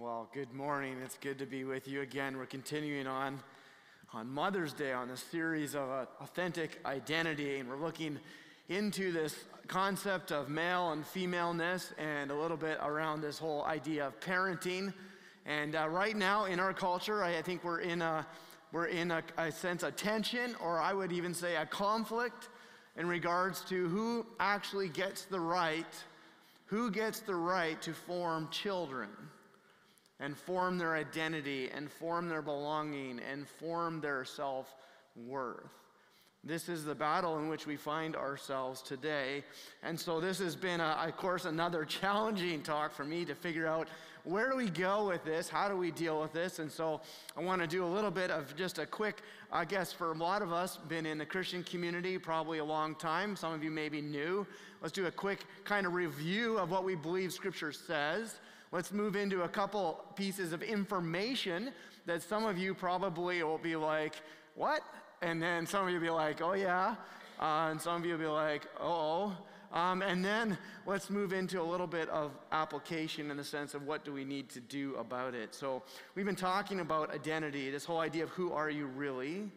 Well, good morning. It's good to be with you again. We're continuing on on Mother's Day on the series of uh, authentic identity, and we're looking into this concept of male and femaleness and a little bit around this whole idea of parenting. And uh, right now in our culture, I, I think we're in a we're in a, a sense of tension, or I would even say a conflict in regards to who actually gets the right, who gets the right to form children and form their identity and form their belonging and form their self worth. This is the battle in which we find ourselves today. And so, this has been, a, of course, another challenging talk for me to figure out where do we go with this? How do we deal with this? And so, I want to do a little bit of just a quick, I guess, for a lot of us, been in the Christian community probably a long time. Some of you may be new. Let's do a quick kind of review of what we believe Scripture says let's move into a couple pieces of information that some of you probably will be like, what? And then some of you will be like, oh yeah. Uh, and some of you will be like, oh. Um, and then let's move into a little bit of application in the sense of what do we need to do about it. So we've been talking about identity, this whole idea of who are you really?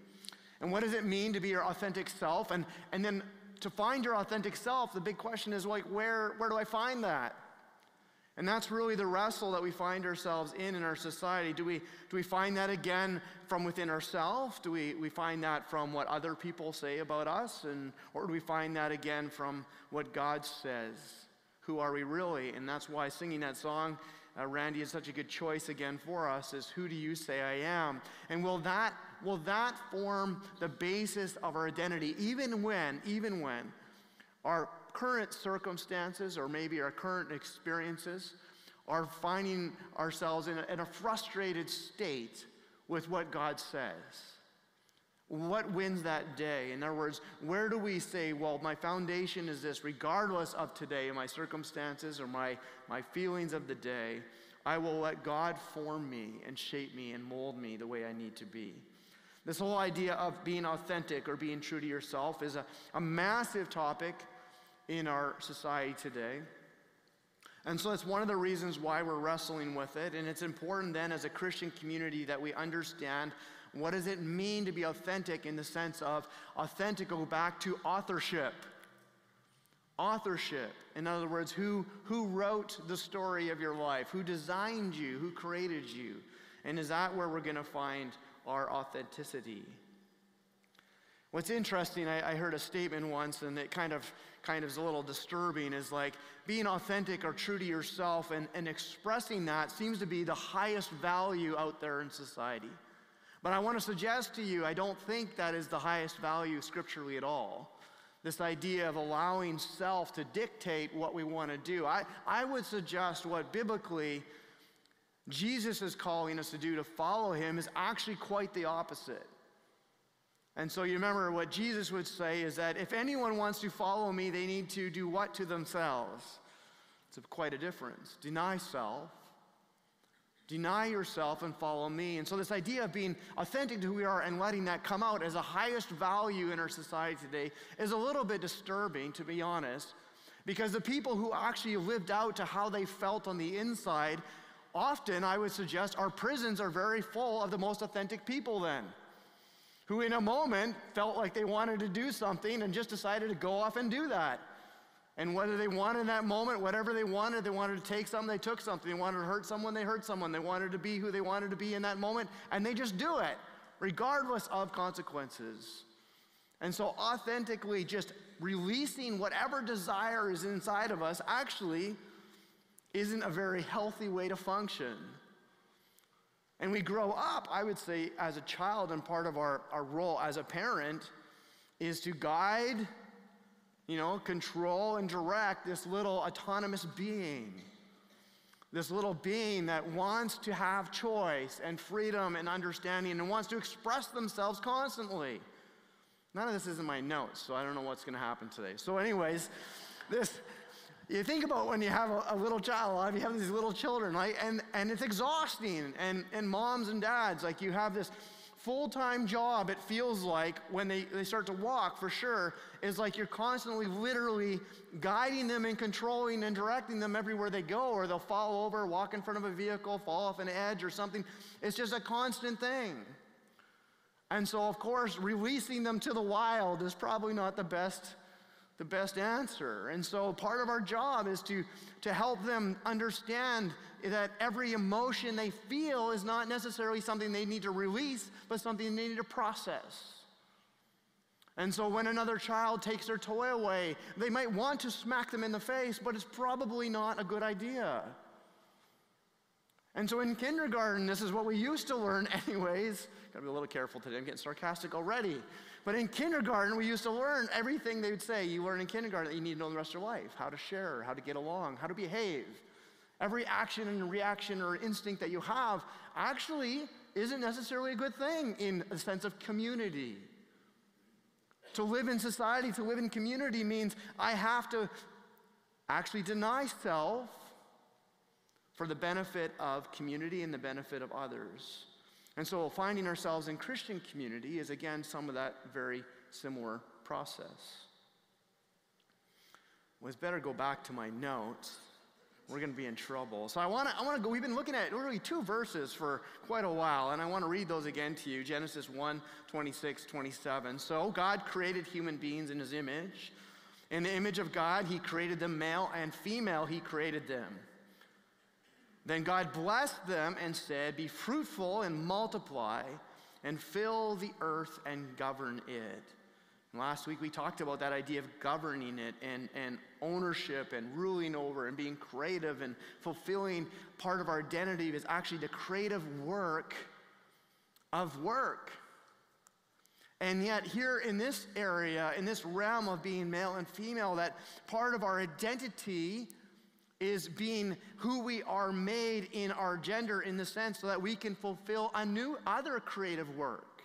And what does it mean to be your authentic self? And, and then to find your authentic self, the big question is like, where, where do I find that? And that's really the wrestle that we find ourselves in in our society. Do we, do we find that again from within ourselves? Do we, we find that from what other people say about us? And, or do we find that again from what God says? Who are we really? And that's why singing that song, uh, Randy, is such a good choice again for us is who do you say I am? And will that, will that form the basis of our identity even when, even when our current circumstances or maybe our current experiences are finding ourselves in a, in a frustrated state with what God says. What wins that day? In other words, where do we say, well, my foundation is this, regardless of today, my circumstances or my, my feelings of the day, I will let God form me and shape me and mold me the way I need to be. This whole idea of being authentic or being true to yourself is a, a massive topic in our society today. And so it's one of the reasons why we're wrestling with it. And it's important then as a Christian community that we understand what does it mean to be authentic in the sense of authentic go back to authorship. Authorship. In other words, who, who wrote the story of your life? Who designed you? Who created you? And is that where we're going to find our authenticity? What's interesting, I, I, heard a statement once, and it kind of kind of is a little disturbing, is like being authentic or true to yourself and, and expressing that seems to be the highest value out there in society. But I want to suggest to you, I don't think that is the highest value scripturally at all. This idea of allowing self to dictate what we want to do. I, I would suggest what biblically Jesus is calling us to do to follow him is actually quite the opposite. And so you remember what Jesus would say is that if anyone wants to follow me, they need to do what to themselves? It's quite a difference. Deny self, deny yourself, and follow me. And so, this idea of being authentic to who we are and letting that come out as a highest value in our society today is a little bit disturbing, to be honest, because the people who actually lived out to how they felt on the inside, often, I would suggest, our prisons are very full of the most authentic people then who in a moment felt like they wanted to do something and just decided to go off and do that. And whether they wanted in that moment, whatever they wanted, they wanted to take something, they took something. They wanted to hurt someone, they hurt someone. They wanted to be who they wanted to be in that moment, and they just do it, regardless of consequences. And so, authentically, just releasing whatever desire is inside of us actually isn't a very healthy way to function. And we grow up, I would say, as a child, and part of our, our role as a parent is to guide, you know, control and direct this little autonomous being. This little being that wants to have choice and freedom and understanding and wants to express themselves constantly. None of this is in my notes, so I don't know what's going to happen today. So, anyways, this you think about when you have a, a little child, you have these little children, right? And, and it's exhausting. And, and moms and dads, like you have this full time job, it feels like, when they, they start to walk for sure, is like you're constantly, literally guiding them and controlling and directing them everywhere they go, or they'll fall over, walk in front of a vehicle, fall off an edge or something. It's just a constant thing. And so, of course, releasing them to the wild is probably not the best the best answer. And so part of our job is to, to help them understand that every emotion they feel is not necessarily something they need to release, but something they need to process. And so when another child takes their toy away, they might want to smack them in the face, but it's probably not a good idea. And so in kindergarten, this is what we used to learn, anyways. Gotta be a little careful today, I'm getting sarcastic already. But in kindergarten, we used to learn everything they would say you learn in kindergarten that you need to know the rest of your life how to share, how to get along, how to behave. Every action and reaction or instinct that you have actually isn't necessarily a good thing in a sense of community. To live in society, to live in community means I have to actually deny self for the benefit of community and the benefit of others. And so finding ourselves in Christian community is again some of that very similar process. Was better go back to my notes. We're going to be in trouble. So I want to I want to go we've been looking at literally two verses for quite a while and I want to read those again to you. Genesis 1, 26, 27. So God created human beings in his image. In the image of God, he created them male and female, he created them. Then God blessed them and said, Be fruitful and multiply and fill the earth and govern it. And last week we talked about that idea of governing it and, and ownership and ruling over and being creative and fulfilling part of our identity is actually the creative work of work. And yet, here in this area, in this realm of being male and female, that part of our identity is being who we are made in our gender in the sense so that we can fulfill a new other creative work.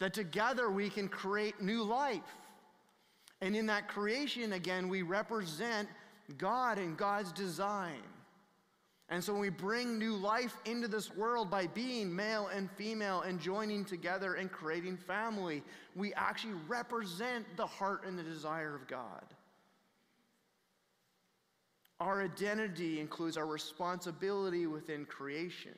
That together we can create new life. And in that creation, again, we represent God and God's design. And so when we bring new life into this world by being male and female and joining together and creating family, we actually represent the heart and the desire of God. Our identity includes our responsibility within creation.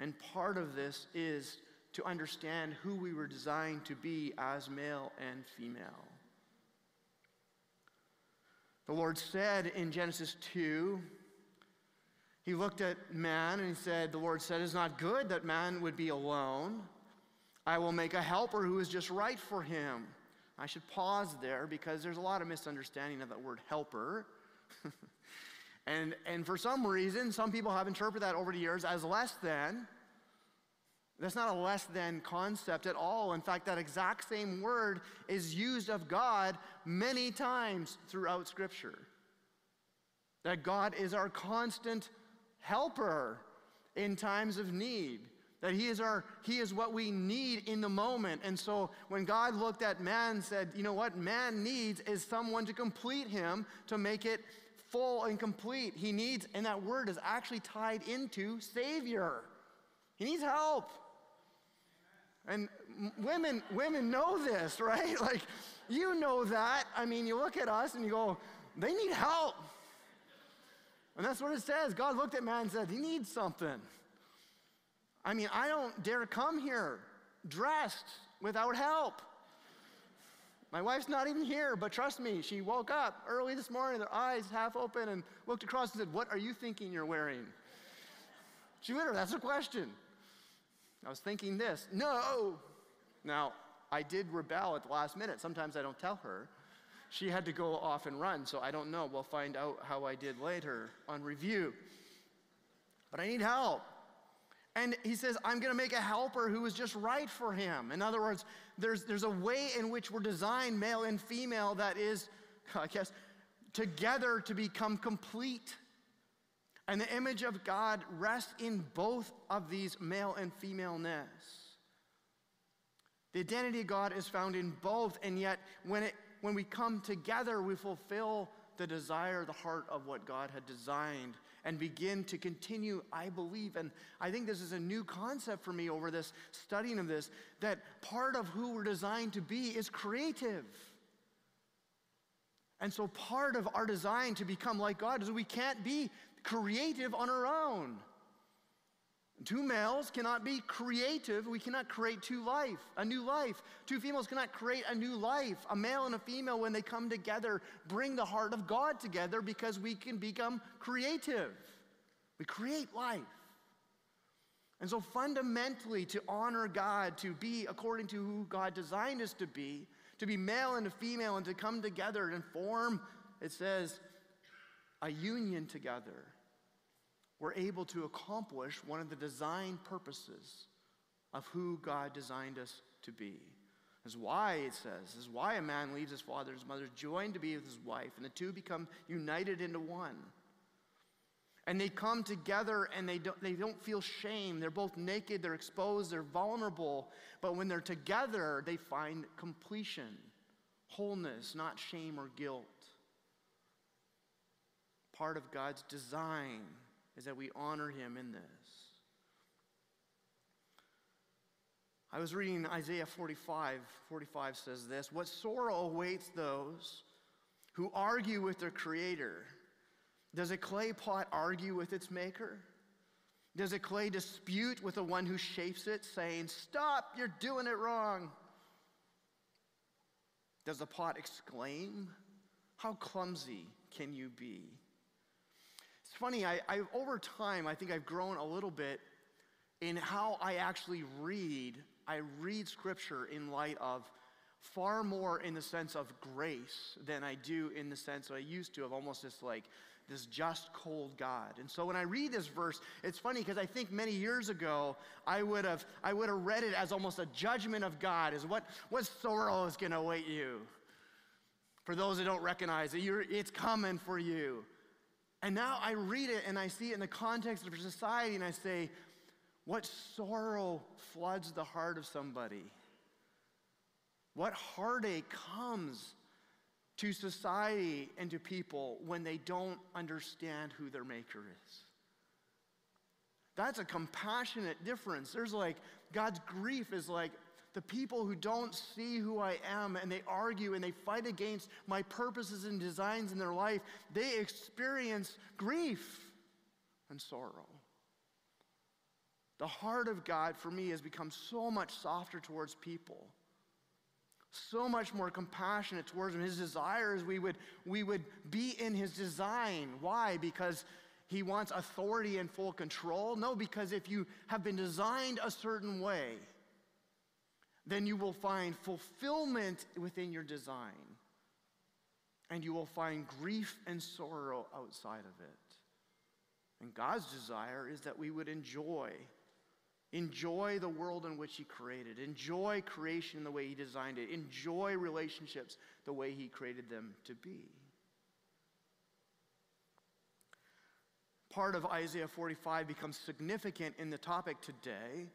And part of this is to understand who we were designed to be as male and female. The Lord said in Genesis 2, He looked at man and He said, The Lord said, It's not good that man would be alone. I will make a helper who is just right for him. I should pause there because there's a lot of misunderstanding of that word helper. and, and for some reason, some people have interpreted that over the years as less than. That's not a less than concept at all. In fact, that exact same word is used of God many times throughout Scripture. That God is our constant helper in times of need. That he is our he is what we need in the moment. And so when God looked at man said, "You know what man needs is someone to complete him to make it full and complete. He needs, and that word is actually tied into Savior. He needs help. And women, women know this, right? Like, you know that. I mean, you look at us and you go, they need help. And that's what it says. God looked at man and said, he needs something. I mean, I don't dare come here dressed without help. My wife's not even here, but trust me, she woke up early this morning, her eyes half open, and looked across and said, What are you thinking you're wearing? She literally, that's a question. I was thinking this. No. Now, I did rebel at the last minute. Sometimes I don't tell her. She had to go off and run, so I don't know. We'll find out how I did later on review. But I need help. And he says, I'm going to make a helper who is just right for him. In other words, there's, there's a way in which we're designed, male and female, that is, I guess, together to become complete. And the image of God rests in both of these male and femaleness. The identity of God is found in both, and yet when, it, when we come together, we fulfill the desire, the heart of what God had designed and begin to continue, I believe, and I think this is a new concept for me over this studying of this, that part of who we're designed to be is creative. And so part of our design to become like God is we can't be creative on our own. Two males cannot be creative. We cannot create two life, a new life. Two females cannot create a new life. A male and a female, when they come together, bring the heart of God together because we can become creative. We create life. And so, fundamentally, to honor God, to be according to who God designed us to be, to be male and a female, and to come together and form, it says, a union together we're able to accomplish one of the design purposes of who God designed us to be. This is why it says, this is why a man leaves his father and his mother, joined to be with his wife, and the two become united into one. And they come together and they don't, they don't feel shame. They're both naked, they're exposed, they're vulnerable. But when they're together, they find completion, wholeness, not shame or guilt. Part of God's design is that we honor him in this. I was reading Isaiah 45. 45 says this What sorrow awaits those who argue with their creator? Does a clay pot argue with its maker? Does a clay dispute with the one who shapes it, saying, Stop, you're doing it wrong? Does the pot exclaim, How clumsy can you be? Funny, I, I, over time, I think I've grown a little bit in how I actually read. I read scripture in light of far more in the sense of grace than I do in the sense that I used to of almost this like this just cold God. And so when I read this verse, it's funny because I think many years ago I would have I would have read it as almost a judgment of God, is what what sorrow is gonna await you. For those who don't recognize it, it's coming for you. And now I read it and I see it in the context of society and I say, what sorrow floods the heart of somebody? What heartache comes to society and to people when they don't understand who their maker is? That's a compassionate difference. There's like, God's grief is like, the people who don't see who I am and they argue and they fight against my purposes and designs in their life, they experience grief and sorrow. The heart of God for me has become so much softer towards people, so much more compassionate towards them. His desire is we would, we would be in His design. Why? Because He wants authority and full control? No, because if you have been designed a certain way, then you will find fulfillment within your design. And you will find grief and sorrow outside of it. And God's desire is that we would enjoy. Enjoy the world in which He created. Enjoy creation the way He designed it. Enjoy relationships the way He created them to be. Part of Isaiah 45 becomes significant in the topic today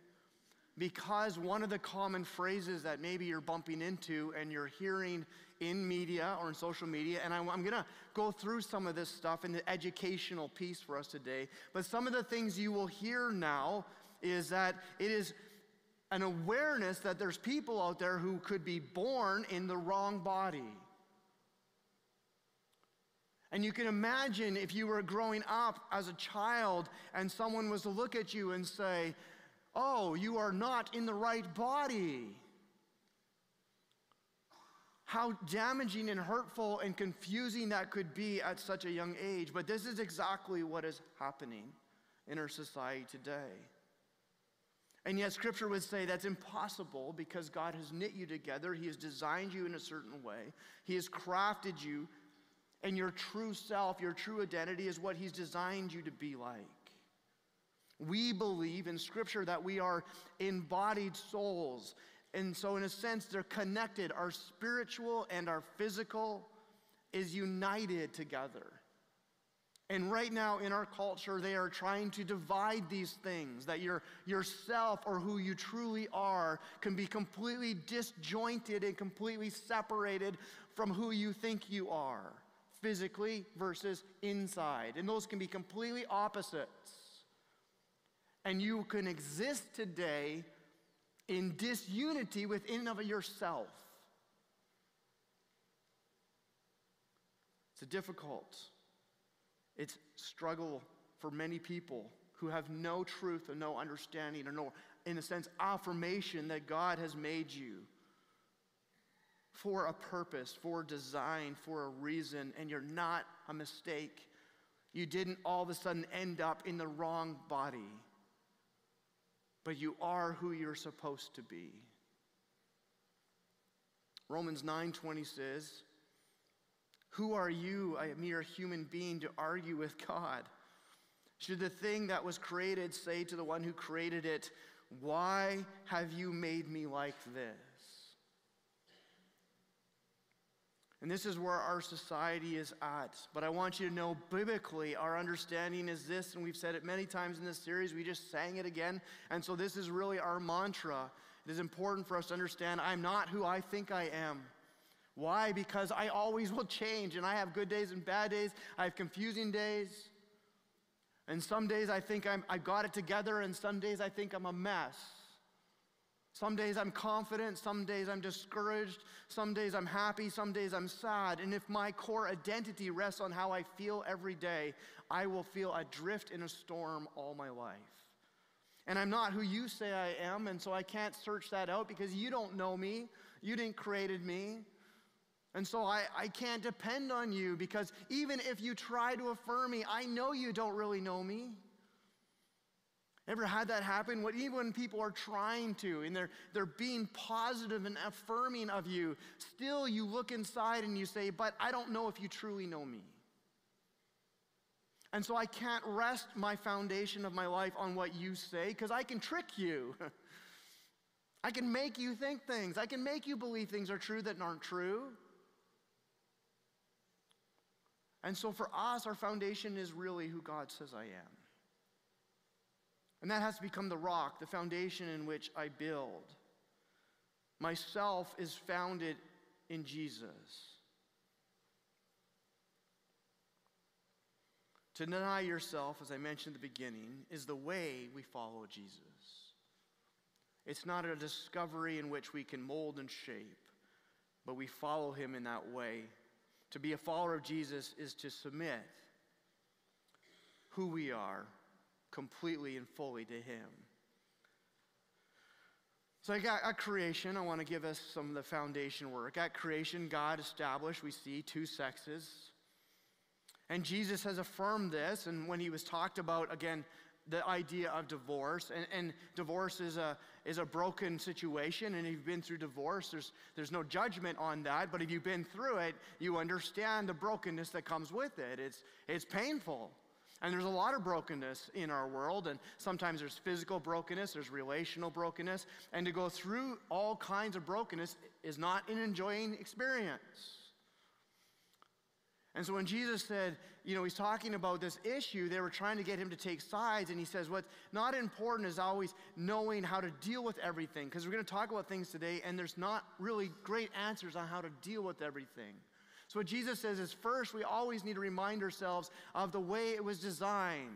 because one of the common phrases that maybe you're bumping into and you're hearing in media or in social media, and I'm, I'm to go through some of this stuff in the educational piece for us today, but some of the things you will hear now is that it is an awareness that there's people out there who could be born in the wrong body. And you can imagine if you were growing up as a child and someone was to look at you and say, Oh, you are not in the right body. How damaging and hurtful and confusing that could be at such a young age. But this is exactly what is happening in our society today. And yet, Scripture would say that's impossible because God has knit you together. He has designed you in a certain way, He has crafted you, and your true self, your true identity is what He's designed you to be like. We believe in Scripture that we are embodied souls. And so, in a sense, they're connected. Our spiritual and our physical is united together. And right now in our culture, they are trying to divide these things that your yourself or who you truly are can be completely disjointed and completely separated from who you think you are physically versus inside. And those can be completely opposites. And you can exist today in disunity within of yourself. It's a difficult, it's struggle for many people who have no truth and no understanding or no, in a sense, affirmation that God has made you for a purpose, for a design, for a reason, and you're not a mistake. You didn't all of a sudden end up in the wrong body, but you are who you're supposed to be. Romans 9:20 says, "Who are you, a mere human being, to argue with God? Should the thing that was created say to the one who created it, Why have you made me like this? And this is where our society is at. But I want you to know biblically, our understanding is this, and we've said it many times in this series. We just sang it again. And so this is really our mantra. It is important for us to understand I'm not who I think I am. Why? Because I always will change, and I have good days and bad days, I have confusing days. And some days I think I'm, I got it together, and some days I think I'm a mess. Some days I'm confident, some days I'm discouraged, some days I'm happy, some days I'm sad. And if my core identity rests on how I feel every day, I will feel adrift in a storm all my life. And I'm not who you say I am, and so I can't search that out because you don't know me. You didn't created me. And so I, I can't depend on you because even if you try to affirm me, I know you don't really know me. Ever had that happen? What, even when people are trying to and they're, they're being positive and affirming of you, still you look inside and you say, But I don't know if you truly know me. And so I can't rest my foundation of my life on what you say because I can trick you. I can make you think things. I can make you believe things are true that aren't true. And so for us, our foundation is really who God says I am. And that has to become the rock, the foundation in which I build. Myself is founded in Jesus. To deny yourself, as I mentioned at the beginning, is the way we follow Jesus. It's not a discovery in which we can mold and shape, but we follow him in that way to be a follower of Jesus is to submit who we are completely and fully to Him. So, at creation, I want to give us some of the foundation work. At creation, God established, we see two sexes. And Jesus has affirmed this. And when he was talked about, again, the idea of divorce. And, and, divorce is a, is a broken situation. And if you've been through divorce, there's, there's no judgment on that. But if you've been through it, you understand the brokenness that comes with it. It's, it's painful. And there's a lot of brokenness in our world. And sometimes there's physical brokenness, there's relational brokenness. And to go through all kinds of brokenness is not an enjoying experience. And so when Jesus said, you know, he's talking about this issue, they were trying to get him to take sides. And he says, what's not important is always knowing how to deal with everything. Because we're going to talk about things today, and there's not really great answers on how to deal with everything. So what Jesus says is first, we always need to remind ourselves of the way it was designed.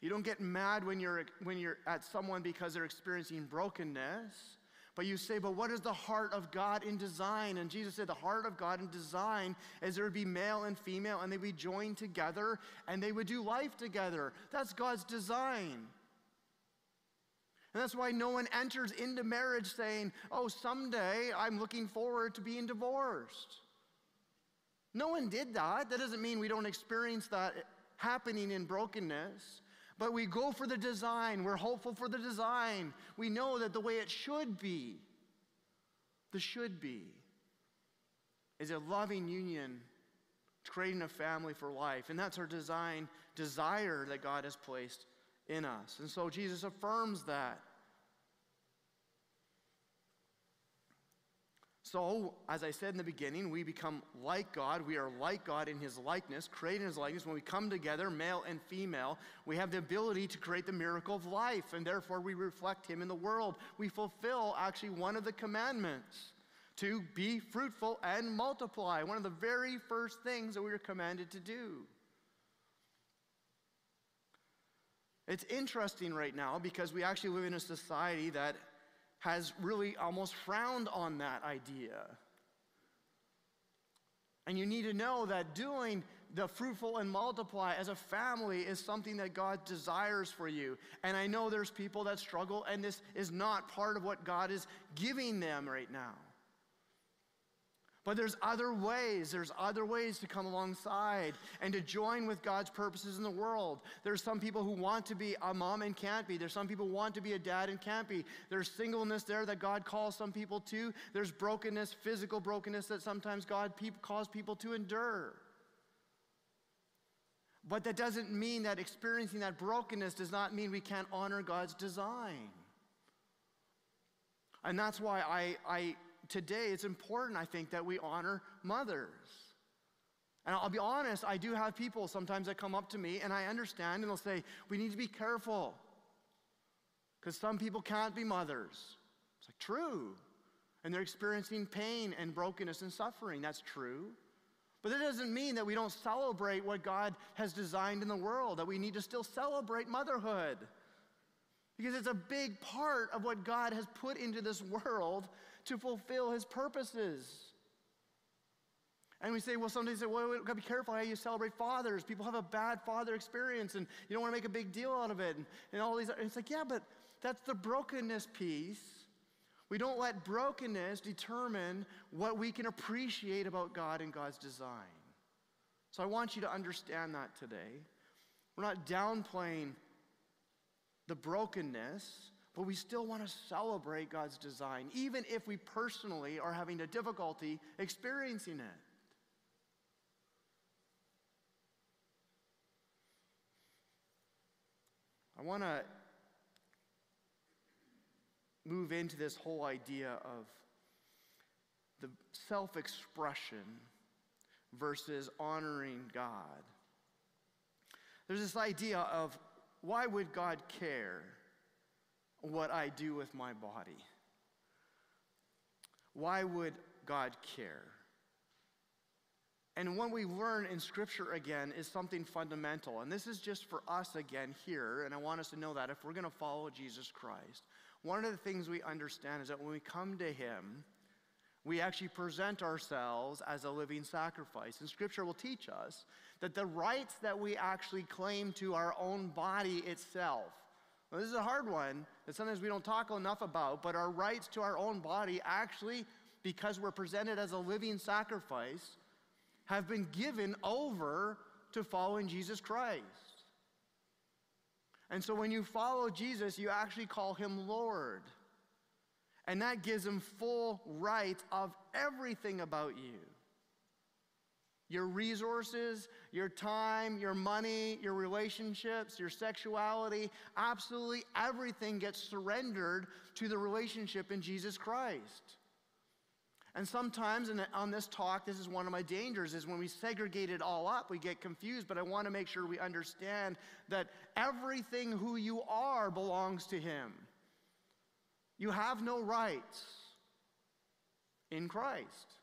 You don't get mad when you're, when you're at someone because they're experiencing brokenness. But you say, but what is the heart of God in design? And Jesus said, the heart of God in design is there would be male and female, and they would be joined together, and they would do life together. That's God's design. And that's why no one enters into marriage saying, oh, someday I'm looking forward to being divorced. No one did that. That doesn't mean we don't experience that happening in brokenness. But we go for the design. We're hopeful for the design. We know that the way it should be, the should be, is a loving union, creating a family for life. And that's our design, desire that God has placed in us. And so Jesus affirms that. So, as I said in the beginning, we become like God. We are like God in His likeness, created in His likeness. When we come together, male and female, we have the ability to create the miracle of life, and therefore we reflect Him in the world. We fulfill actually one of the commandments to be fruitful and multiply. One of the very first things that we are commanded to do. It's interesting right now because we actually live in a society that has really almost frowned on that idea. And you need to know that doing the fruitful and multiply as a family is something that God desires for you. And I know there's people that struggle, and this is not part of what God is giving them right now. But there's other ways. There's other ways to come alongside and to join with God's purposes in the world. There's some people who want to be a mom and can't be. There's some people who want to be a dad and can't be. There's singleness there that God calls some people to. There's brokenness, physical brokenness that sometimes God pe- calls people to endure. But that doesn't mean that experiencing that brokenness does not mean we can't honor God's design. And that's why I, I today it's important, I think, that we honor mothers. And I'll be honest, I do have people sometimes that come up to me and I understand and they'll say, we need to be careful because some people can't be mothers. It's like, true. And they're experiencing pain and brokenness and suffering. That's true. But that doesn't mean that we don't celebrate what God has designed in the world, that we need to still celebrate motherhood. Because it's a big part of what God has put into this world to fulfill his purposes. And we say, well, sometimes say, well, we've got to be careful how you celebrate fathers. People have a bad father experience and you don't want to make a big deal out of it. And, and all these, and it's like, yeah, but that's the brokenness piece. We don't let brokenness determine what we can appreciate about God and God's design. So I want you to understand that today. We're not downplaying the brokenness, but we still want to celebrate God's design, even if we personally are having a difficulty experiencing it. I want to move into this whole idea of the self expression versus honoring God. There's this idea of why would God care what I do with my body? Why would God care? And what we learn in Scripture again is something fundamental. And this is just for us again here. And I want us to know that if we're going to follow Jesus Christ, one of the things we understand is that when we come to Him, we actually present ourselves as a living sacrifice. And Scripture will teach us that the rights that we actually claim to our own body itself, well, this is a hard one that sometimes we don't talk enough about, but our rights to our own body actually, because we're presented as a living sacrifice, have been given over to following Jesus Christ. And so when you follow Jesus, you actually call him Lord. And that gives him full right of everything about you your resources, your time, your money, your relationships, your sexuality, absolutely everything gets surrendered to the relationship in Jesus Christ. And sometimes on this talk, this is one of my dangers, is when we segregate it all up, we get confused. But I want to make sure we understand that everything who you are belongs to Him. You have no rights in Christ.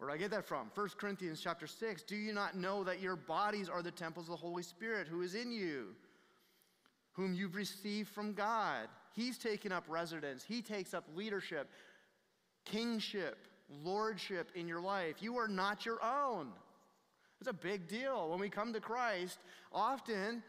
Where do I get that from? 1 Corinthians chapter 6. Do you not know that your bodies are the temples of the Holy Spirit who is in you, whom you've received from God? He's taken up residence, He takes up leadership kingship, lordship in your life. You are not your own. It's a big deal. When we come to Christ, often,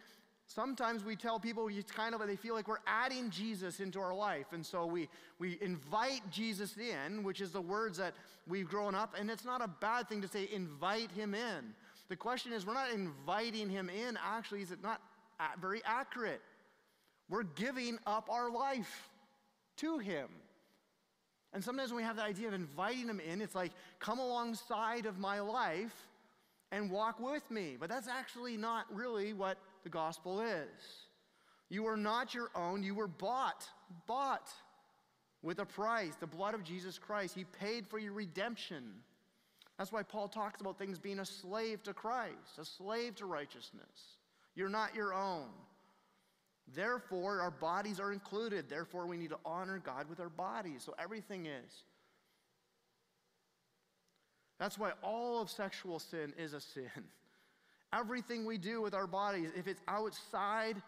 sometimes we tell people it's kind of they feel like we're adding Jesus into our life. And so we, we invite Jesus in, which is the words that we've grown up, and it's not a bad thing to say invite him in. The question is, we're not inviting him in. Actually, is it not very accurate? We're giving up our life to him. And sometimes when we have the idea of inviting him in, it's like, come alongside of my life and walk with me. But that's actually not really what the gospel is. You are not your own, you were bought, bought with a price, the blood of Jesus Christ. He paid for your redemption. That's why Paul talks about things being a slave to Christ, a slave to righteousness. You're not your own. Therefore, our bodies are included. Therefore, we need to honor God with our bodies. So everything is. That's why all of sexual sin is a sin. Everything we do with our bodies, if it's outside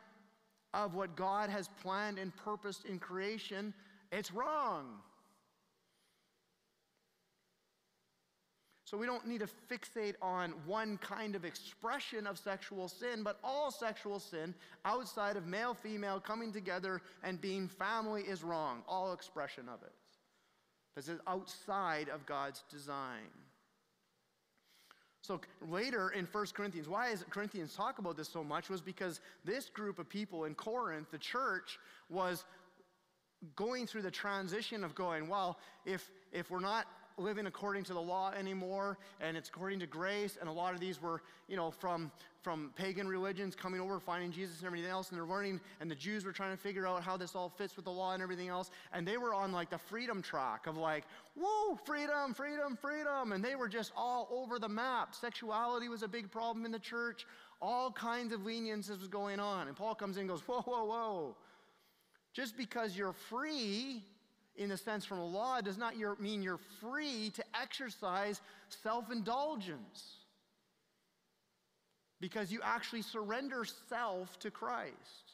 of what God has planned and purposed in creation, it's wrong. So we don't need to fixate on one kind of expression of sexual sin, but all sexual sin outside of male, female coming together and being family is wrong. All expression of it. This is outside of God's design. So later in 1 Corinthians, why is Corinthians talk about this so much was because this group of people in Corinth, the church, was going through the transition of going, well, if, if we're not living according to the law anymore and it's according to grace and a lot of these were you know from from pagan religions coming over finding jesus and everything else and they're learning and the jews were trying to figure out how this all fits with the law and everything else and they were on like the freedom track of like whoa freedom freedom freedom and they were just all over the map. Sexuality was a big problem in the church. All kinds of leniences was going on and paul comes in and goes whoa whoa whoa. Just because you're free in a sense from the law does not mean you're free to exercise self indulgence because you actually surrender self to Christ.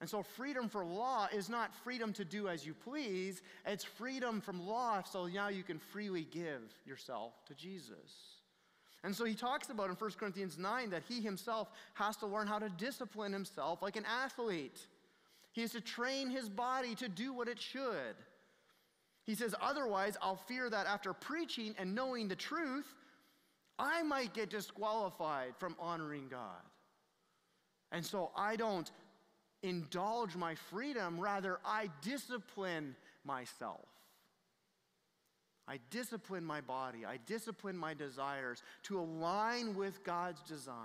And so, freedom for law is not freedom to do as you please, it's freedom from law so now you can freely give yourself to Jesus. And so he talks about in 1 Corinthians 9 that he himself has to learn how to discipline himself like an athlete. He is to train his body to do what it should. He says, Otherwise, I'll fear that after preaching and knowing the truth, I might get disqualified from honoring God. And so I don't indulge my freedom, rather, I discipline myself. I discipline my body, I discipline my desires to align with God's design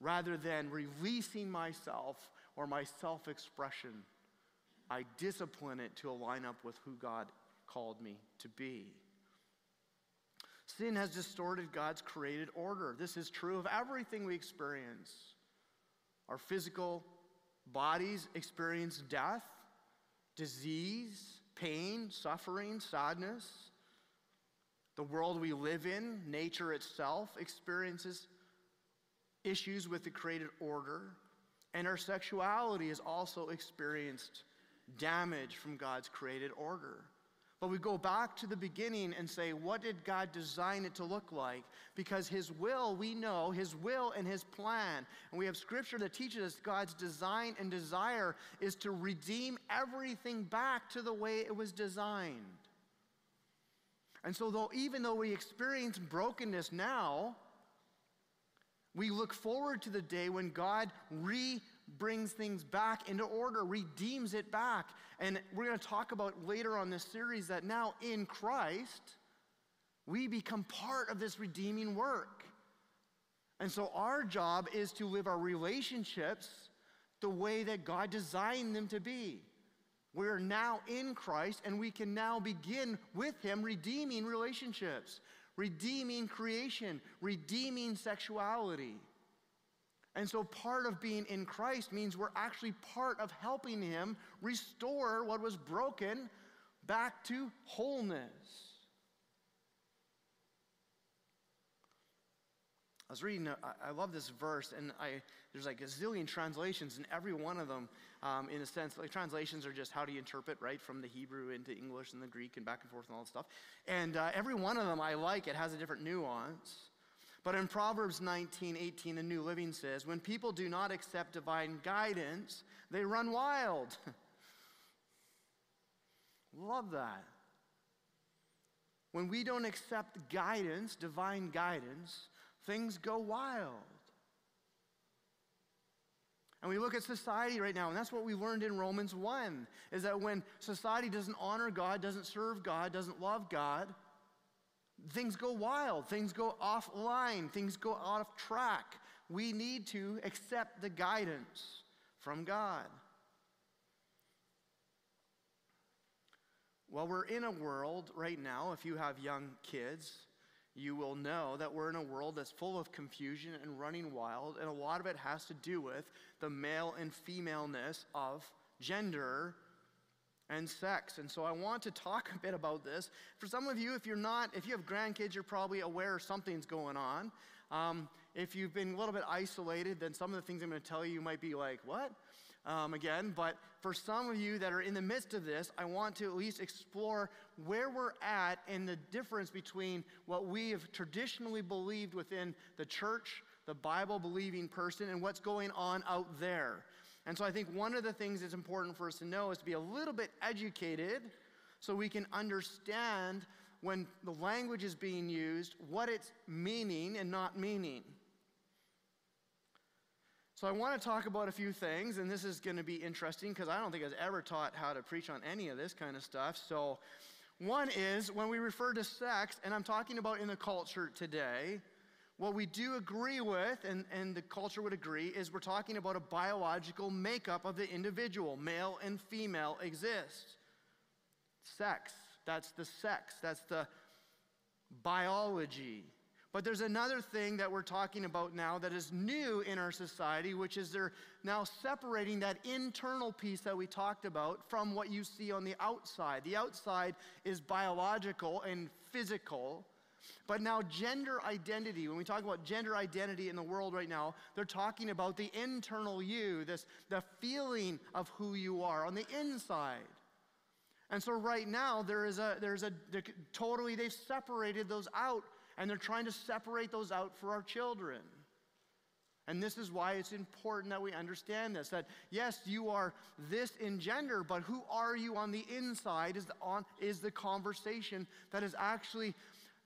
rather than releasing myself or my self expression. I discipline it to align up with who God called me to be. Sin has distorted God's created order. This is true of everything we experience. Our physical bodies experience death, disease, pain, suffering, sadness. The world we live in, nature itself, experiences issues with the created order. And our sexuality has also experienced damage from God's created order. But we go back to the beginning and say, what did God design it to look like? Because His will, we know, His will and His plan. And we have scripture that teaches us God's design and desire is to redeem everything back to the way it was designed. And so, though, even though we experience brokenness now, we look forward to the day when God re brings things back into order, redeems it back. And we're going to talk about later on this series that now in Christ, we become part of this redeeming work. And so our job is to live our relationships the way that God designed them to be. We're now in Christ and we can now begin with Him redeeming relationships redeeming creation, redeeming sexuality. And so, part of being in Christ means we're actually part of helping Him restore what was broken back to wholeness. I was reading, uh, I love this verse, and I, there's like a zillion translations, and every one of them, um, in a sense, like translations are just how do you interpret, right, from the Hebrew into English and the Greek and back and forth and all that stuff. And uh, every one of them I like, it has a different nuance. But in Proverbs 19, 18, the New Living says, when people do not accept divine guidance, they run wild. Love that. When we don't accept guidance, divine guidance, things go wild. And we look at society right now, and that's what we learned in Romans 1 is that when society doesn't honor God, doesn't serve God, doesn't love God, things go wild, things go offline, things go off track. We need to accept the guidance from God. Well, we're in a world right now, if you have young kids, you will know that we're in a world that's full of confusion and running wild, and a lot of it has to do with the male and femaleness of gender and sex. And so I want to talk a bit about this. For some of you, if you're not, if you have grandkids, you're probably aware something's going on. Um, if you've been a little bit isolated, then some of the things I'm going to tell you, you might be like, what? Um, again, but for some of you that are in the midst of this, I want to at least explore where we're at and the difference between what we have traditionally believed within the church, the Bible believing person, and what's going on out there. And so I think one of the things that's important for us to know is to be a little bit educated so we can understand when the language is being used, what it's meaning and not meaning. So I want to talk about a few things, and this is going to be interesting because I don't think I was ever taught how to preach on any of this kind of stuff. So, one is when we refer to sex, and I'm talking about in the culture today, what we do agree with, and, and the culture would agree, is we're talking about a biological makeup of the individual. Male and female exist. Sex, that's the sex, that's the biology. But there's another thing that we're talking about now that is new in our society, which is they're now separating that internal piece that we talked about from what you see on the outside. The outside is biological and physical, but now, gender identity, when we talk about gender identity in the world right now, they're talking about the internal you, this, the feeling of who you are on the inside. And so, right now, there is a, there's a, totally, they've separated those out, and they're trying to separate those out for our children. And this is why it's important that we understand this that yes, you are this in gender, but who are you on the inside is the, on, is the conversation that is actually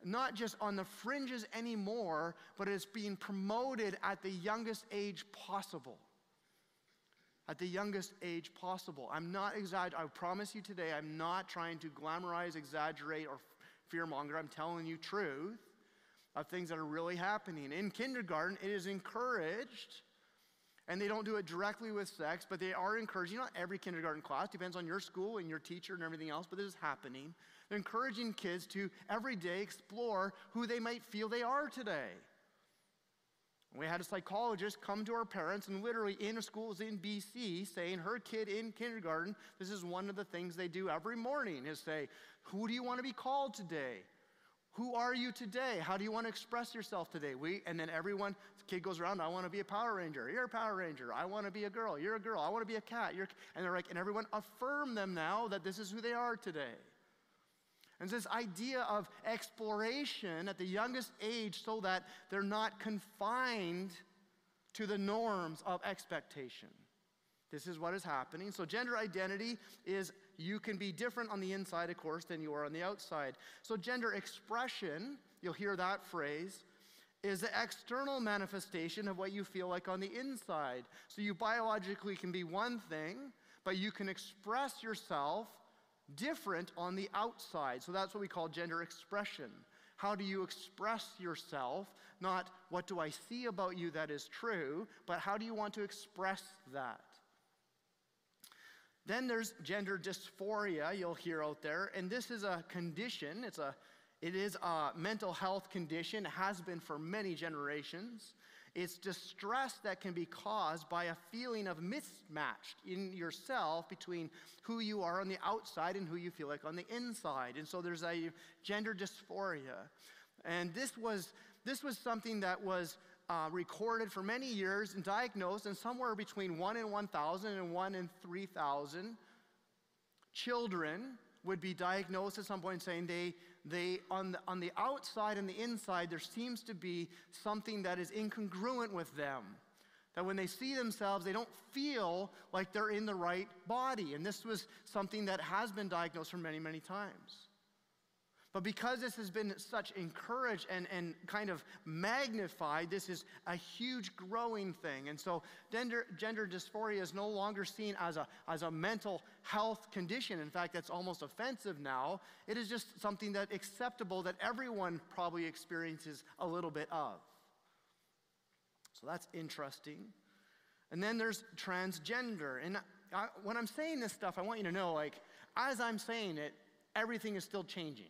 not just on the fringes anymore, but it's being promoted at the youngest age possible. At the youngest age possible. I'm not exaggerating, I promise you today, I'm not trying to glamorize, exaggerate, or fearmonger. I'm telling you truth of things that are really happening. In kindergarten, it is encouraged, and they don't do it directly with sex, but they are encouraging. Not every kindergarten class, depends on your school and your teacher and everything else, but this is happening They're encouraging kids to every day explore who they might feel they are today. We had a psychologist come to our parents and literally in schools in BC saying her kid in kindergarten, this is one of the things they do every morning is say, Who do you want to be called today? Who are you today? How do you want to express yourself today? We and then everyone, the kid goes around, I want to be a Power Ranger. You're a Power Ranger. I want to be a girl. You're a girl. I want to be a cat. You're, and they're like, and everyone affirm them now that this is who they are today. And this idea of exploration at the youngest age so that they're not confined to the norms of expectation. This is what is happening. So, gender identity is you can be different on the inside, of course, than you are on the outside. So, gender expression, you'll hear that phrase, is the external manifestation of what you feel like on the inside. So, you biologically can be one thing, but you can express yourself different on the outside. So that's what we call gender expression. How do you express yourself? Not what do I see about you that is true, but how do you want to express that? Then there's gender dysphoria, you'll hear out there, and this is a condition. It's a, it is a mental health condition, has been for many generations. It's distress that can be caused by a feeling of mismatch in yourself between who you are on the outside and who you feel like on the inside. And so there's a gender dysphoria. And this was, this was something that was uh, recorded for many years and diagnosed, and somewhere between 1 in 1,000 and 1 in 3,000 children would be diagnosed at some point saying they, they on, the, on the outside and the inside, there seems to be something that is incongruent with them. That when they see themselves, they don't feel like they're in the right body. And this was something that has been diagnosed for many, many times. But because this has been such encouraged and, and kind of magnified, this is a huge growing thing. And so gender, gender dysphoria is no longer seen as a, as a mental health condition. In fact, that's almost offensive now. It is just something that acceptable that everyone probably experiences a little bit of. So that's interesting. And then there's transgender. And I, when I'm saying this stuff, I want you to know, like, as I'm saying it, everything is still changing.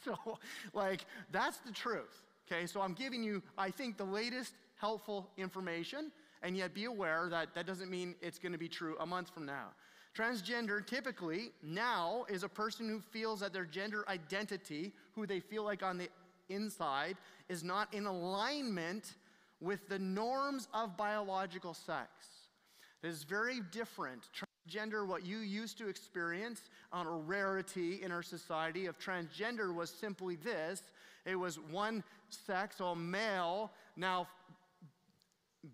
so, like, that's the truth. Okay, so I'm giving you, I think, the latest helpful information, and yet be aware that that doesn't mean it's going to be true a month from now. Transgender typically now is a person who feels that their gender identity, who they feel like on the inside, is not in alignment with the norms of biological sex. This is very different. Transgender, what you used to experience on a rarity in our society of transgender was simply this it was one sex, or male, now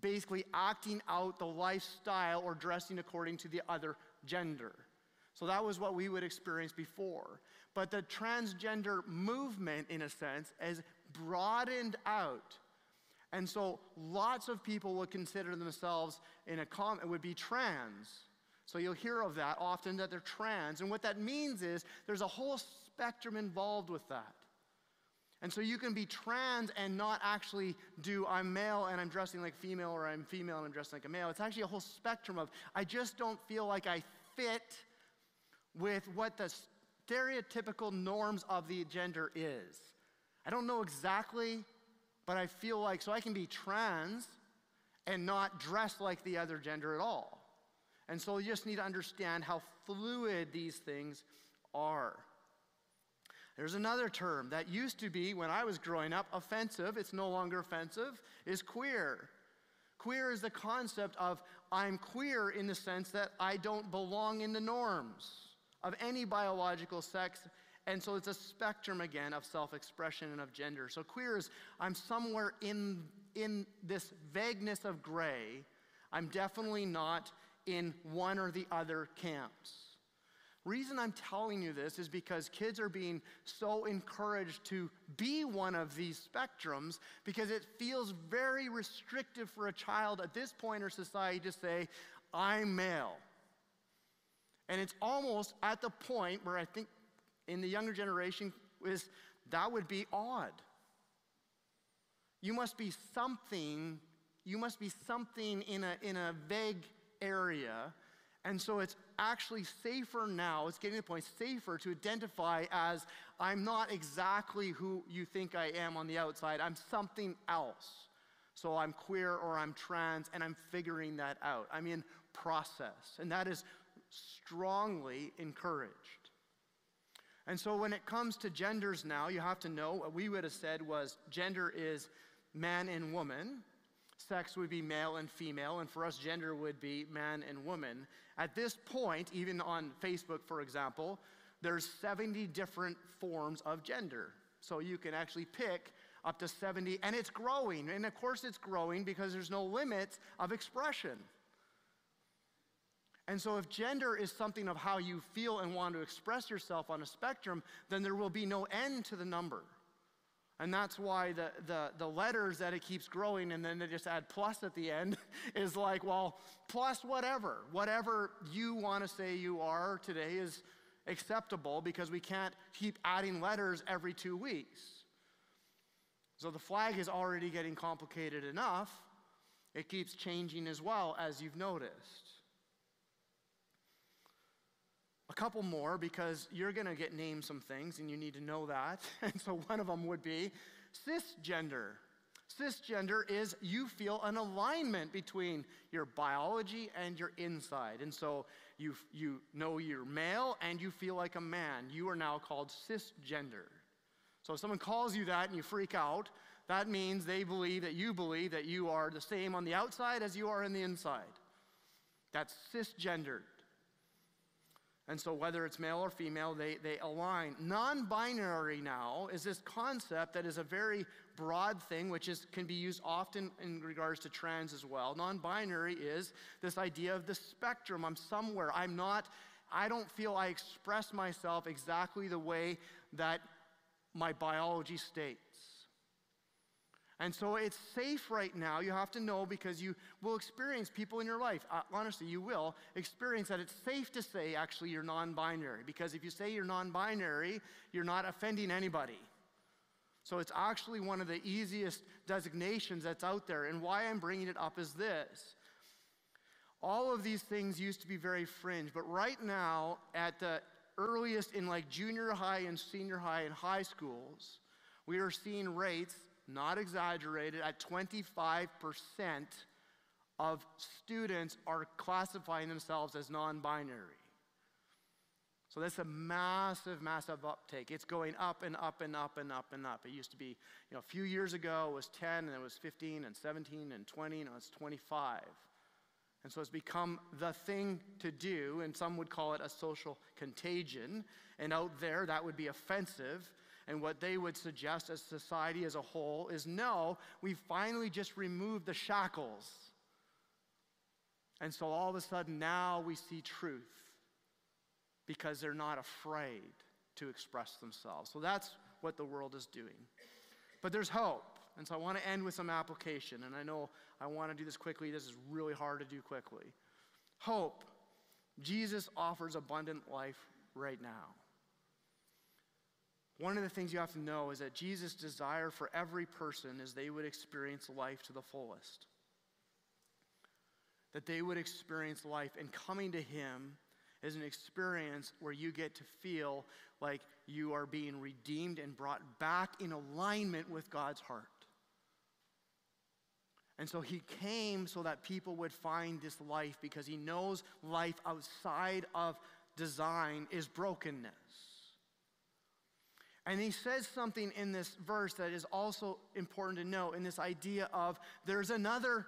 basically acting out the lifestyle or dressing according to the other gender. So that was what we would experience before. But the transgender movement, in a sense, has broadened out. And so lots of people would consider themselves in a com it would be trans. So you'll hear of that often that they're trans. And what that means is there's a whole spectrum involved with that. And so you can be trans and not actually do I'm male and I'm dressing like female or I'm female and I'm dressing like a male. It's actually a whole spectrum of I just don't feel like I fit with what the stereotypical norms of the gender is. I don't know exactly, but I feel like so I can be trans and not dress like the other gender at all. And so you just need to understand how fluid these things are. There's another term that used to be, when I was growing up, offensive. It's no longer offensive, is queer. Queer is the concept of I'm queer in the sense that I don't belong in the norms of any biological sex. And so it's a spectrum again of self expression and of gender. So queer is I'm somewhere in, in this vagueness of gray. I'm definitely not in one or the other camps. Reason I'm telling you this is because kids are being so encouraged to be one of these spectrums because it feels very restrictive for a child at this point in society to say, I'm male. And it's almost at the point where I think in the younger generation is that would be odd. You must be something, you must be something in a, in a vague area and so it's actually safer now, it's getting to the point safer to identify as I'm not exactly who you think I am on the outside, I'm something else. So I'm queer or I'm trans and I'm figuring that out. I'm in process. And that is strongly encouraged. And so when it comes to genders now, you have to know what we would have said was gender is man and woman sex would be male and female, and for us, gender would be man and woman. At this point, even on Facebook, for example, there's 70 different forms of gender. So you can actually pick up to 70, and it's growing. And of course, it's growing because there's no limits of expression. And so, if gender is something of how you feel and want to express yourself on a spectrum, then there will be no end to the number. And that's why the, the, the letters that it keeps growing and then they just add plus at the end is like, well, plus whatever. Whatever you want to say you are today is acceptable because we can't keep adding letters every two weeks. So the flag is already getting complicated enough. It keeps changing as well, as you've noticed. A couple more because you're going to get named some things and you need to know that. And so one of them would be cisgender. Cisgender is you feel an alignment between your biology and your inside. And so you, you know you're male and you feel like a man. You are now called cisgender. So if someone calls you that and you freak out, that means they believe that you believe that you are the same on the outside as you are in the inside. That's cisgendered. And so, whether it's male or female, they, they align. Non binary now is this concept that is a very broad thing, which is, can be used often in regards to trans as well. Non binary is this idea of the spectrum. I'm somewhere. I'm not, I don't feel I express myself exactly the way that my biology states. And so it's safe right now. You have to know because you will experience people in your life. Uh, honestly, you will experience that it's safe to say actually you're non binary. Because if you say you're non binary, you're not offending anybody. So it's actually one of the easiest designations that's out there. And why I'm bringing it up is this. All of these things used to be very fringe, but right now, at the earliest in like junior high and senior high and high schools, we are seeing rates not exaggerated, at 25% of students are classifying themselves as non binary. So that's a massive, massive uptake. It's going up and up and up and up and up. It used to be, you know, a few years ago it was 10 and it was 15 and 17 and 20 and it's 25. And so it's become the thing to do, and some would call it a social contagion. And out there, that would be offensive. And what they would suggest as society as a whole is no, we finally just removed the shackles. And so all of a sudden now we see truth because they're not afraid to express themselves. So that's what the world is doing. But there's hope. And so I want to end with some application. And I know I want to do this quickly. This is really hard to do quickly. Hope. Jesus offers abundant life right now. One of the things you have to know is that Jesus' desire for every person is they would experience life to the fullest. That they would experience life, and coming to Him is an experience where you get to feel like you are being redeemed and brought back in alignment with God's heart. And so he came so that people would find this life because he knows life outside of design is brokenness. And he says something in this verse that is also important to know in this idea of there's another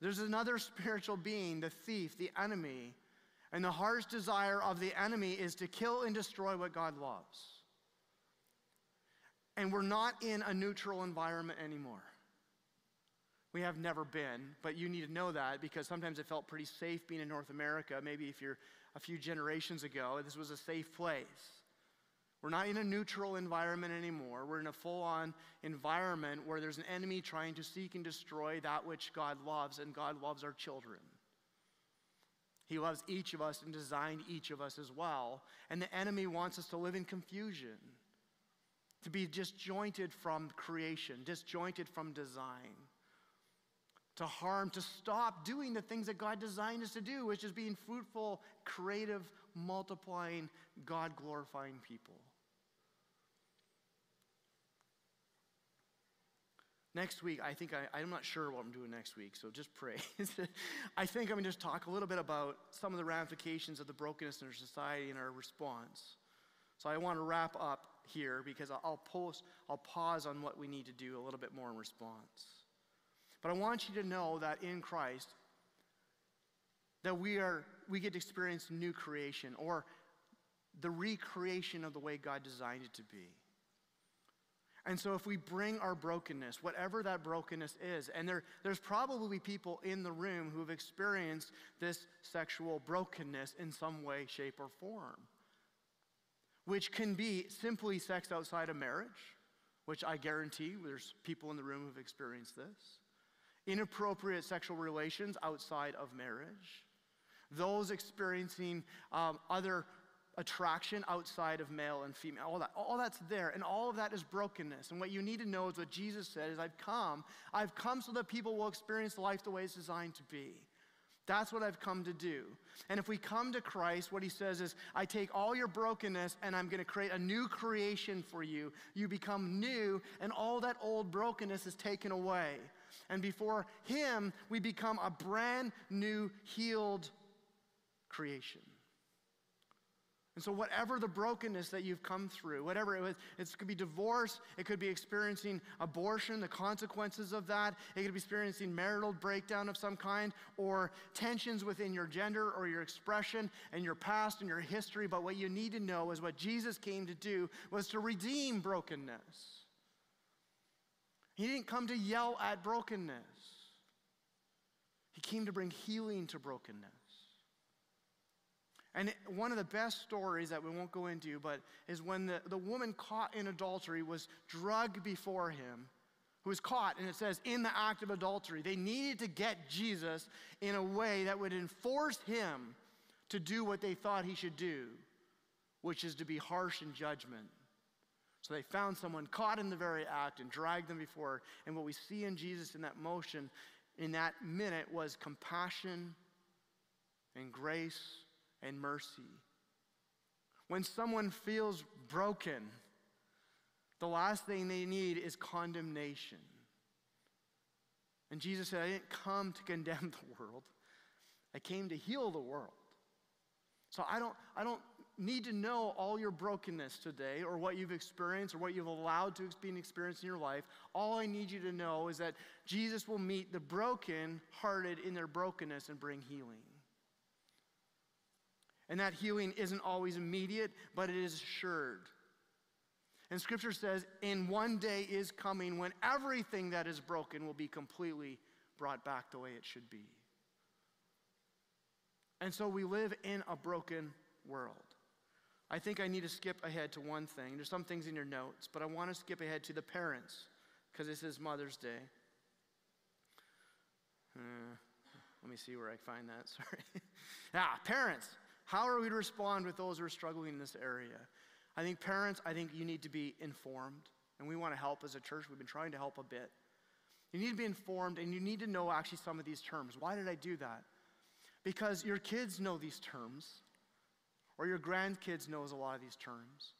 there's another spiritual being, the thief, the enemy, and the heart's desire of the enemy is to kill and destroy what God loves. And we're not in a neutral environment anymore. We have never been, but you need to know that because sometimes it felt pretty safe being in North America. Maybe if you're a few generations ago, this was a safe place. We're not in a neutral environment anymore. We're in a full on environment where there's an enemy trying to seek and destroy that which God loves, and God loves our children. He loves each of us and designed each of us as well. And the enemy wants us to live in confusion, to be disjointed from creation, disjointed from design, to harm, to stop doing the things that God designed us to do, which is being fruitful, creative, multiplying, God glorifying people. Next week, I think I, I'm not sure what I'm doing next week, so just pray. I think I'm going to just talk a little bit about some of the ramifications of the brokenness in our society and our response. So I want to wrap up here because I'll, post, I'll pause on what we need to do a little bit more in response. But I want you to know that in Christ, that we are we get to experience new creation or the recreation of the way God designed it to be. And so, if we bring our brokenness, whatever that brokenness is, and there, there's probably people in the room who have experienced this sexual brokenness in some way, shape, or form, which can be simply sex outside of marriage, which I guarantee there's people in the room who've experienced this, inappropriate sexual relations outside of marriage, those experiencing um, other attraction outside of male and female. All that, all that's there, and all of that is brokenness. And what you need to know is what Jesus said is, I've come. I've come so that people will experience life the way it's designed to be. That's what I've come to do. And if we come to Christ, what he says is, I take all your brokenness and I'm going to create a new creation for you. You become new, and all that old brokenness is taken away. And before him, we become a brand new, healed creation. And so, whatever the brokenness that you've come through, whatever it was, it could be divorce, it could be experiencing abortion, the consequences of that, it could be experiencing marital breakdown of some kind, or tensions within your gender or your expression and your past and your history. But what you need to know is what Jesus came to do was to redeem brokenness. He didn't come to yell at brokenness, He came to bring healing to brokenness. And one of the best stories that we won't go into, but is when the, the woman caught in adultery was drugged before him, who was caught, and it says, in the act of adultery. They needed to get Jesus in a way that would enforce him to do what they thought he should do, which is to be harsh in judgment. So they found someone caught in the very act and dragged them before. And what we see in Jesus in that motion, in that minute, was compassion and grace and mercy. When someone feels broken, the last thing they need is condemnation. And Jesus said, I didn't come to condemn the world, I came to heal the world. So I don't, I don't need to know all your brokenness today or what you've experienced or what you've allowed to be experienced in your life. All I need you to know is that Jesus will meet the broken-hearted in their brokenness and bring healing. And that healing isn't always immediate, but it is assured. And scripture says, in one day is coming when everything that is broken will be completely brought back the way it should be. And so we live in a broken world. I think I need to skip ahead to one thing. There's some things in your notes, but I want to skip ahead to the parents because this is Mother's Day. Uh, let me see where I find that. Sorry. ah, parents. How are we to respond with those who are struggling in this area? I think parents, I think you need to be informed, and we want to help as a church. We've been trying to help a bit. You need to be informed, and you need to know actually some of these terms. Why did I do that? Because your kids know these terms or your grandkids knows a lot of these terms.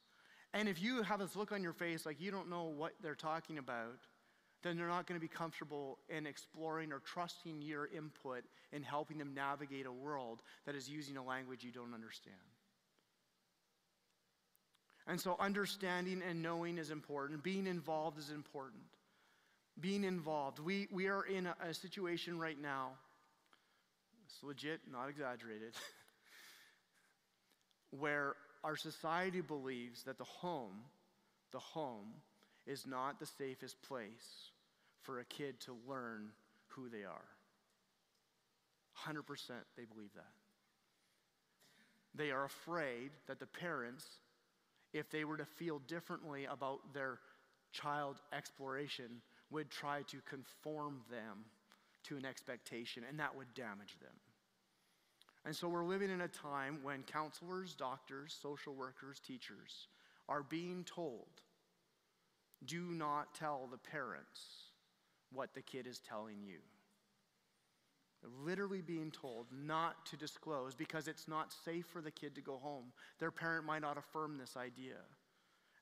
And if you have this look on your face like you don't know what they're talking about, then they're not going to be comfortable in exploring or trusting your input in helping them navigate a world that is using a language you don't understand. And so, understanding and knowing is important. Being involved is important. Being involved. We, we are in a, a situation right now, it's legit, not exaggerated. where our society believes that the home, the home, is not the safest place for a kid to learn who they are. 100% they believe that. They are afraid that the parents, if they were to feel differently about their child exploration, would try to conform them to an expectation, and that would damage them. And so we're living in a time when counselors, doctors, social workers, teachers are being told do not tell the parents what the kid is telling you. Literally being told not to disclose because it's not safe for the kid to go home. Their parent might not affirm this idea.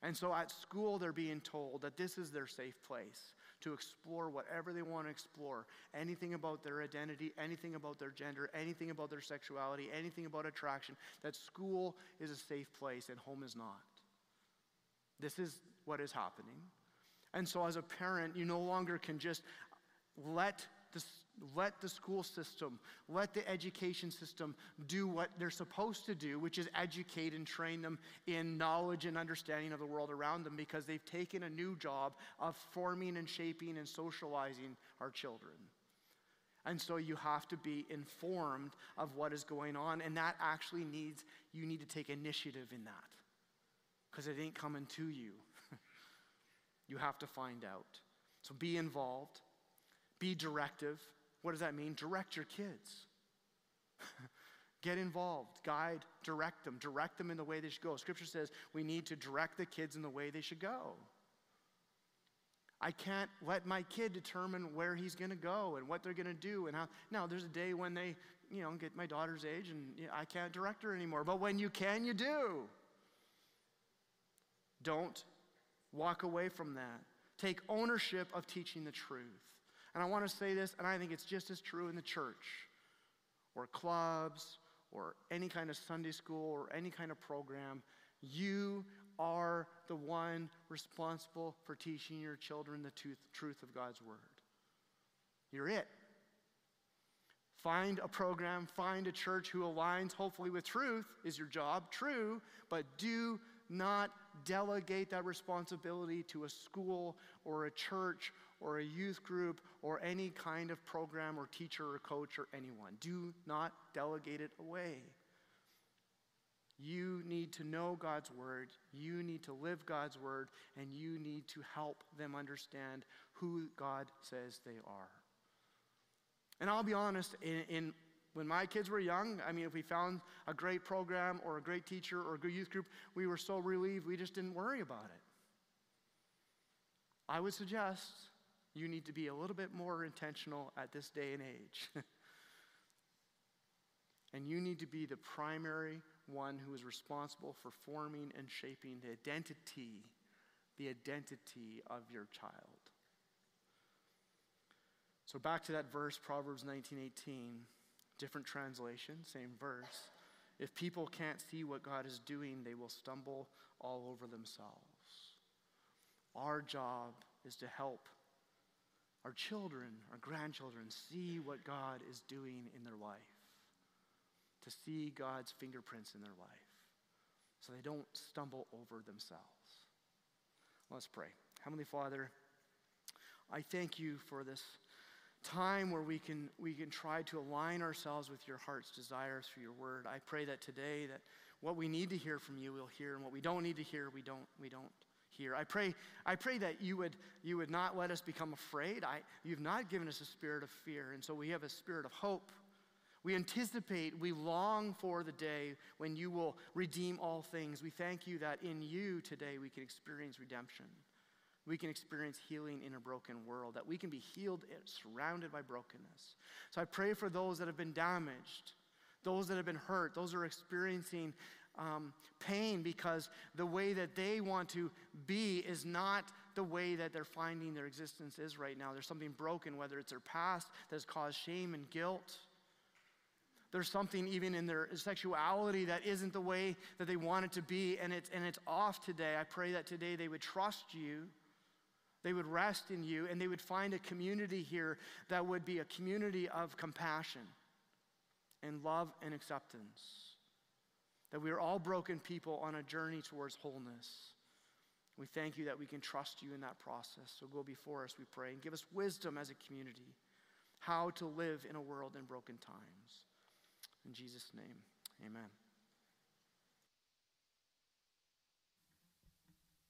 And so at school, they're being told that this is their safe place to explore whatever they want to explore anything about their identity, anything about their gender, anything about their sexuality, anything about attraction. That school is a safe place and home is not. This is what is happening. And so, as a parent, you no longer can just let the let the school system, let the education system do what they're supposed to do, which is educate and train them in knowledge and understanding of the world around them because they've taken a new job of forming and shaping and socializing our children. And so you have to be informed of what is going on, and that actually needs, you need to take initiative in that because it ain't coming to you. You have to find out. So be involved, be directive what does that mean? Direct your kids. Get involved, guide, direct them, direct them in the way they should go. Scripture says we need to direct the kids in the way they should go. I can't let my kid determine where he's going to go and what they're going to do and how. Now, there's a day when they, you know, get my daughter's age and you know, I can't direct her anymore. But when you can, you do. Don't walk away from that. Take ownership of teaching the truth. And I want to say this, and I think it's just as true in the church or clubs or any kind of Sunday school or any kind of program. You are the one responsible for teaching your children the truth of God's Word. You're it. Find a program, find a church who aligns, hopefully, with truth, is your job, true, but do not delegate that responsibility to a school or a church or a youth group or any kind of program or teacher or coach or anyone. Do not delegate it away. You need to know God's word, you need to live God's word, and you need to help them understand who God says they are. And I'll be honest, in, in when my kids were young, I mean, if we found a great program or a great teacher or a good youth group, we were so relieved we just didn't worry about it. I would suggest you need to be a little bit more intentional at this day and age. and you need to be the primary one who is responsible for forming and shaping the identity, the identity of your child. So back to that verse, Proverbs 19:18, different translation, same verse. If people can't see what God is doing, they will stumble all over themselves. Our job is to help our children, our grandchildren, see what God is doing in their life, to see God's fingerprints in their life, so they don't stumble over themselves. Let's pray. Heavenly Father, I thank you for this time where we can, we can try to align ourselves with your heart's desires for your word. I pray that today that what we need to hear from you, we'll hear, and what we don't need to hear, we don't, we don't hear. I pray, I pray that you would, you would not let us become afraid. I, you've not given us a spirit of fear, and so we have a spirit of hope. We anticipate, we long for the day when you will redeem all things. We thank you that in you today we can experience redemption. We can experience healing in a broken world, that we can be healed surrounded by brokenness. So I pray for those that have been damaged, those that have been hurt, those that are experiencing um, pain because the way that they want to be is not the way that they're finding their existence is right now. There's something broken, whether it's their past that has caused shame and guilt. There's something even in their sexuality that isn't the way that they want it to be, and it's, and it's off today. I pray that today they would trust you, they would rest in you, and they would find a community here that would be a community of compassion and love and acceptance. That we are all broken people on a journey towards wholeness. We thank you that we can trust you in that process. So go before us, we pray, and give us wisdom as a community how to live in a world in broken times. In Jesus' name, amen.